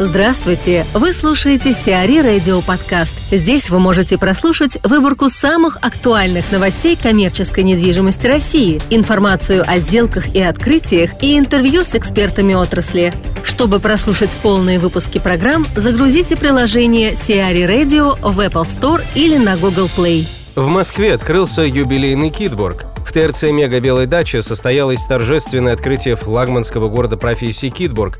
Здравствуйте! Вы слушаете Сиари Радио Подкаст. Здесь вы можете прослушать выборку самых актуальных новостей коммерческой недвижимости России, информацию о сделках и открытиях и интервью с экспертами отрасли. Чтобы прослушать полные выпуски программ, загрузите приложение Сиари Radio в Apple Store или на Google Play. В Москве открылся юбилейный китборг. В ТРЦ «Мега Белой даче» состоялось торжественное открытие флагманского города профессии Китбург.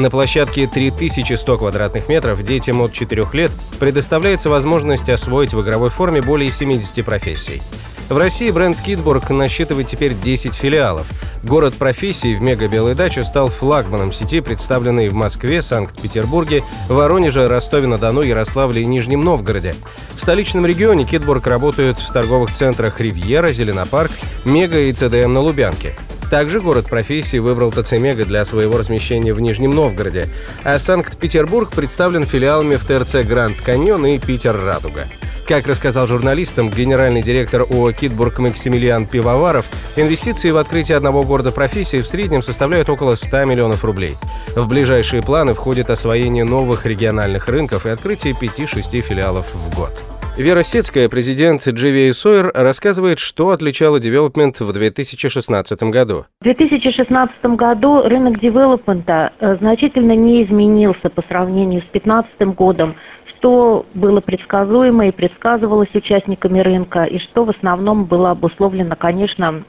На площадке 3100 квадратных метров детям от 4 лет предоставляется возможность освоить в игровой форме более 70 профессий. В России бренд Китбург насчитывает теперь 10 филиалов. Город профессий в Мега Белой даче стал флагманом сети, представленной в Москве, Санкт-Петербурге, Воронеже, Ростове-на-Дону, Ярославле и Нижнем Новгороде. В столичном регионе Китбург работают в торговых центрах «Ривьера», «Зеленопарк», «Мега» и «ЦДМ» на Лубянке. Также город профессии выбрал ТЦ «Мега» для своего размещения в Нижнем Новгороде, а Санкт-Петербург представлен филиалами в ТРЦ «Гранд Каньон» и «Питер Радуга». Как рассказал журналистам генеральный директор ООО «Китбург» Максимилиан Пивоваров, инвестиции в открытие одного города профессии в среднем составляют около 100 миллионов рублей. В ближайшие планы входит освоение новых региональных рынков и открытие 5-6 филиалов в год. Вера Сецкая, президент GVA Sawyer, рассказывает, что отличало девелопмент в 2016 году. В 2016 году рынок девелопмента э, значительно не изменился по сравнению с 2015 годом, что было предсказуемо и предсказывалось участниками рынка, и что в основном было обусловлено, конечно,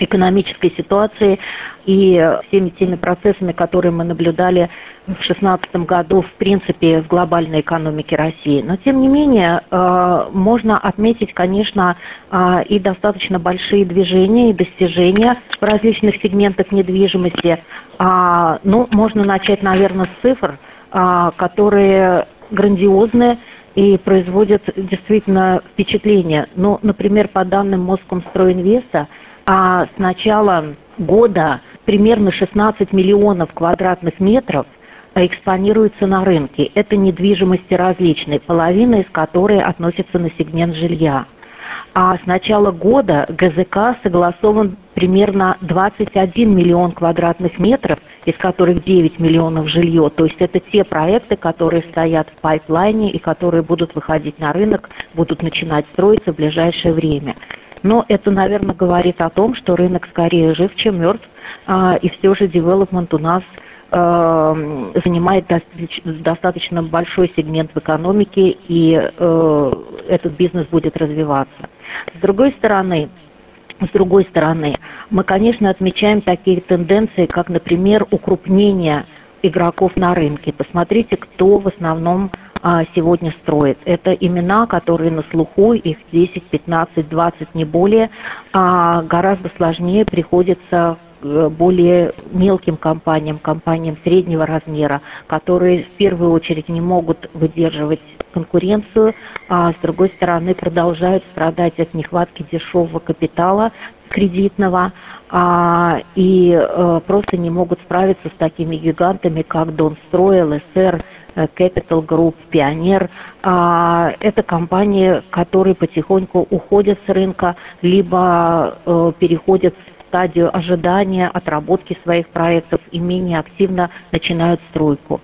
экономической ситуации и всеми теми процессами, которые мы наблюдали в 2016 году, в принципе, в глобальной экономике России. Но, тем не менее, э, можно отметить, конечно, э, и достаточно большие движения и достижения в различных сегментах недвижимости. А, ну, можно начать, наверное, с цифр, э, которые грандиозные, и производят действительно впечатление. Ну, например, по данным Москомстройинвеста, а с начала года примерно 16 миллионов квадратных метров экспонируется на рынке. Это недвижимости различные, половина из которой относится на сегмент жилья. А с начала года ГЗК согласован примерно 21 миллион квадратных метров, из которых 9 миллионов жилье. То есть это те проекты, которые стоят в пайплайне и которые будут выходить на рынок, будут начинать строиться в ближайшее время. Но это, наверное, говорит о том, что рынок скорее жив, чем мертв, а, и все же девелопмент у нас э, занимает достаточно большой сегмент в экономике, и э, этот бизнес будет развиваться. С другой стороны, с другой стороны, мы, конечно, отмечаем такие тенденции, как, например, укрупнение игроков на рынке. Посмотрите, кто в основном а, сегодня строит. Это имена, которые на слуху, их 10, 15, 20, не более. А гораздо сложнее приходится э, более мелким компаниям, компаниям среднего размера, которые в первую очередь не могут выдерживать конкуренцию, а с другой стороны продолжают страдать от нехватки дешевого капитала кредитного а, и а, просто не могут справиться с такими гигантами, как Донстрой, ЛСР, Capital Group, Пионер. А, это компании, которые потихоньку уходят с рынка, либо э, переходят в стадию ожидания, отработки своих проектов и менее активно начинают стройку.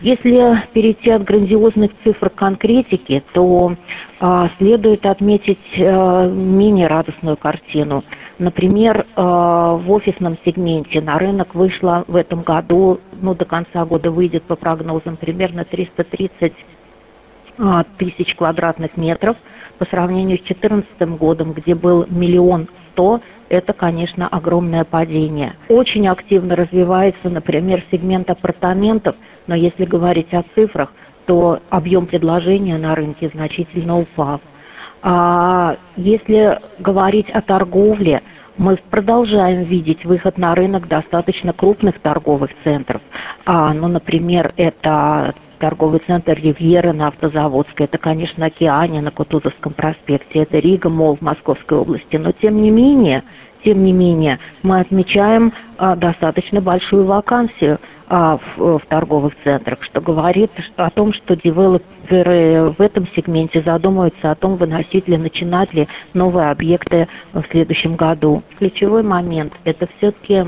Если перейти от грандиозных цифр к конкретике, то э, следует отметить э, менее радостную картину. Например, э, в офисном сегменте на рынок вышло в этом году, ну до конца года выйдет по прогнозам примерно 330 э, тысяч квадратных метров по сравнению с 2014 годом, где был миллион сто, это, конечно, огромное падение. Очень активно развивается, например, сегмент апартаментов, но если говорить о цифрах, то объем предложения на рынке значительно упал. А если говорить о торговле, мы продолжаем видеть выход на рынок достаточно крупных торговых центров. А, ну, например, это торговый центр Ривьера на Автозаводской, это, конечно, Океане на Кутузовском проспекте, это Рига Мол в Московской области. Но, тем не менее, тем не менее, мы отмечаем а, достаточно большую вакансию – а, в, в торговых центрах, что говорит о том, что девелоперы в этом сегменте задумываются о том, выносить ли, начинать ли новые объекты в следующем году. Ключевой момент – это все-таки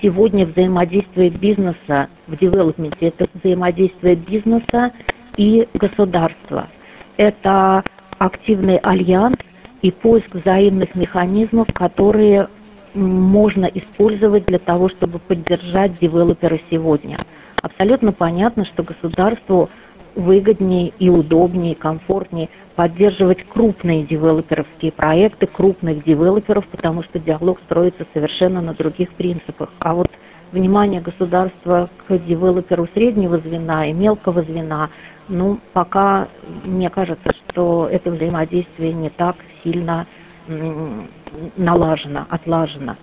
сегодня взаимодействие бизнеса в девелопменте, это взаимодействие бизнеса и государства. Это активный альянс и поиск взаимных механизмов, которые можно использовать для того, чтобы поддержать девелопера сегодня. Абсолютно понятно, что государству выгоднее и удобнее, комфортнее поддерживать крупные девелоперовские проекты, крупных девелоперов, потому что диалог строится совершенно на других принципах. А вот внимание государства к девелоперу среднего звена и мелкого звена, ну, пока мне кажется, что это взаимодействие не так сильно налажено, отлажено.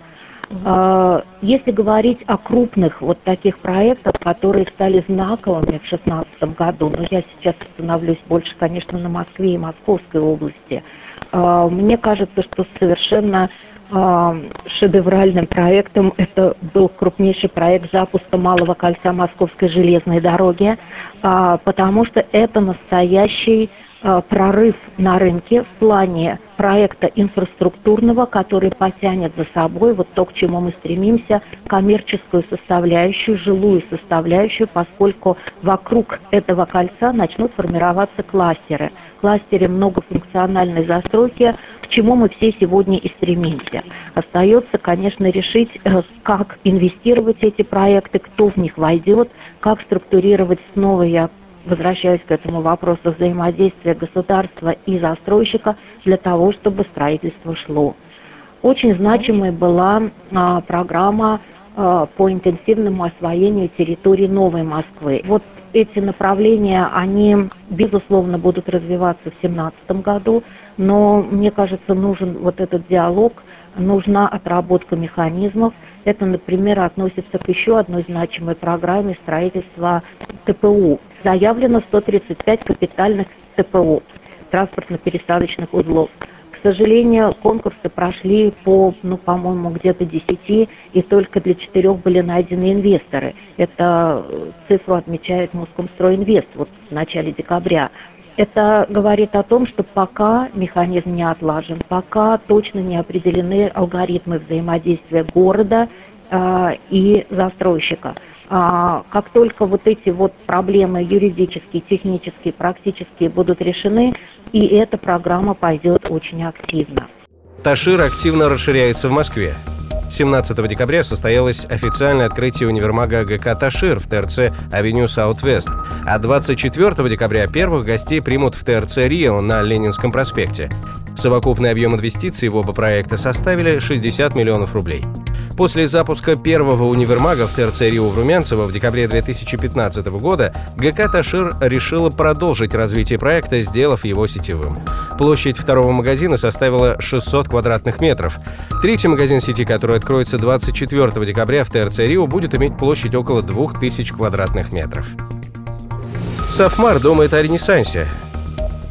А, если говорить о крупных вот таких проектах, которые стали знаковыми в 2016 году, но я сейчас остановлюсь больше, конечно, на Москве и Московской области, а, мне кажется, что совершенно а, шедевральным проектом это был крупнейший проект запуска малого кольца Московской железной дороги, потому что это настоящий прорыв на рынке в плане проекта инфраструктурного, который потянет за собой вот то, к чему мы стремимся, коммерческую составляющую, жилую составляющую, поскольку вокруг этого кольца начнут формироваться кластеры. Кластеры многофункциональной застройки, к чему мы все сегодня и стремимся. Остается, конечно, решить, э, как инвестировать эти проекты, кто в них войдет, как структурировать снова, я возвращаюсь к этому вопросу взаимодействия государства и застройщика для того, чтобы строительство шло. Очень значимой была а, программа а, по интенсивному освоению территории Новой Москвы. Вот эти направления, они, безусловно, будут развиваться в 2017 году, но, мне кажется, нужен вот этот диалог, нужна отработка механизмов. Это, например, относится к еще одной значимой программе строительства ТПУ заявлено 135 капитальных ТПО, транспортно-пересадочных узлов. К сожалению, конкурсы прошли по, ну, по-моему, где-то 10, и только для четырех были найдены инвесторы. Это э, цифру отмечает Москомстройинвест вот в начале декабря. Это говорит о том, что пока механизм не отлажен, пока точно не определены алгоритмы взаимодействия города э, и застройщика. А, как только вот эти вот проблемы юридические, технические, практические будут решены, и эта программа пойдет очень активно. Ташир активно расширяется в Москве. 17 декабря состоялось официальное открытие универмага ГК «Ташир» в ТРЦ «Avenue South-West», а 24 декабря первых гостей примут в ТРЦ «Рио» на Ленинском проспекте. Совокупный объем инвестиций в оба проекта составили 60 миллионов рублей. После запуска первого универмага в ТРЦ Рио в Румянцево в декабре 2015 года ГК «Ташир» решила продолжить развитие проекта, сделав его сетевым. Площадь второго магазина составила 600 квадратных метров. Третий магазин сети, который откроется 24 декабря в ТРЦ Рио, будет иметь площадь около 2000 квадратных метров. Сафмар думает о ренессансе.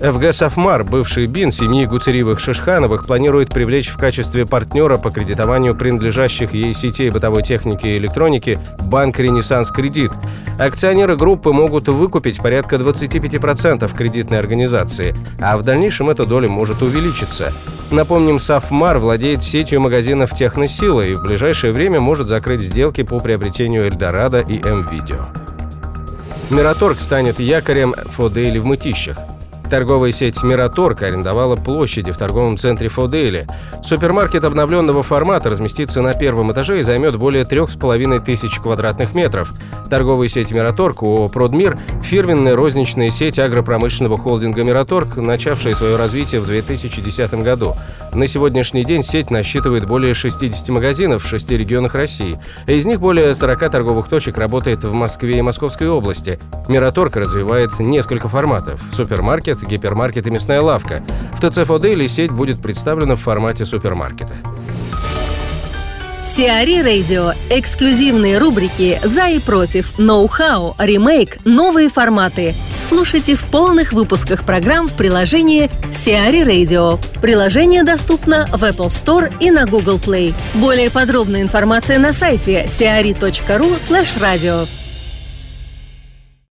ФГ «Софмар», бывший БИН семьи Гуцериевых-Шишхановых, планирует привлечь в качестве партнера по кредитованию принадлежащих ей сетей бытовой техники и электроники банк «Ренессанс Кредит». Акционеры группы могут выкупить порядка 25% кредитной организации, а в дальнейшем эта доля может увеличиться. Напомним, Софмар владеет сетью магазинов «Техносила» и в ближайшее время может закрыть сделки по приобретению «Эльдорадо» и «М-Видео». Мираторг станет якорем Фодейли в Мытищах. Торговая сеть «Мираторг» арендовала площади в торговом центре Фодейли. Супермаркет обновленного формата разместится на первом этаже и займет более трех с половиной тысяч квадратных метров. Торговая сеть «Мираторг» ООО «Продмир» – фирменная розничная сеть агропромышленного холдинга «Мираторг», начавшая свое развитие в 2010 году. На сегодняшний день сеть насчитывает более 60 магазинов в шести регионах России. Из них более 40 торговых точек работает в Москве и Московской области. «Мираторг» развивает несколько форматов – супермаркет, супермаркет, гипермаркет и мясная лавка. В ТЦ Фодейли сеть будет представлена в формате супермаркета. Сиари Радио. Эксклюзивные рубрики «За и против», «Ноу-хау», «Ремейк», «Новые форматы». Слушайте в полных выпусках программ в приложении Сиари Radio. Приложение доступно в Apple Store и на Google Play. Более подробная информация на сайте siari.ru slash radio.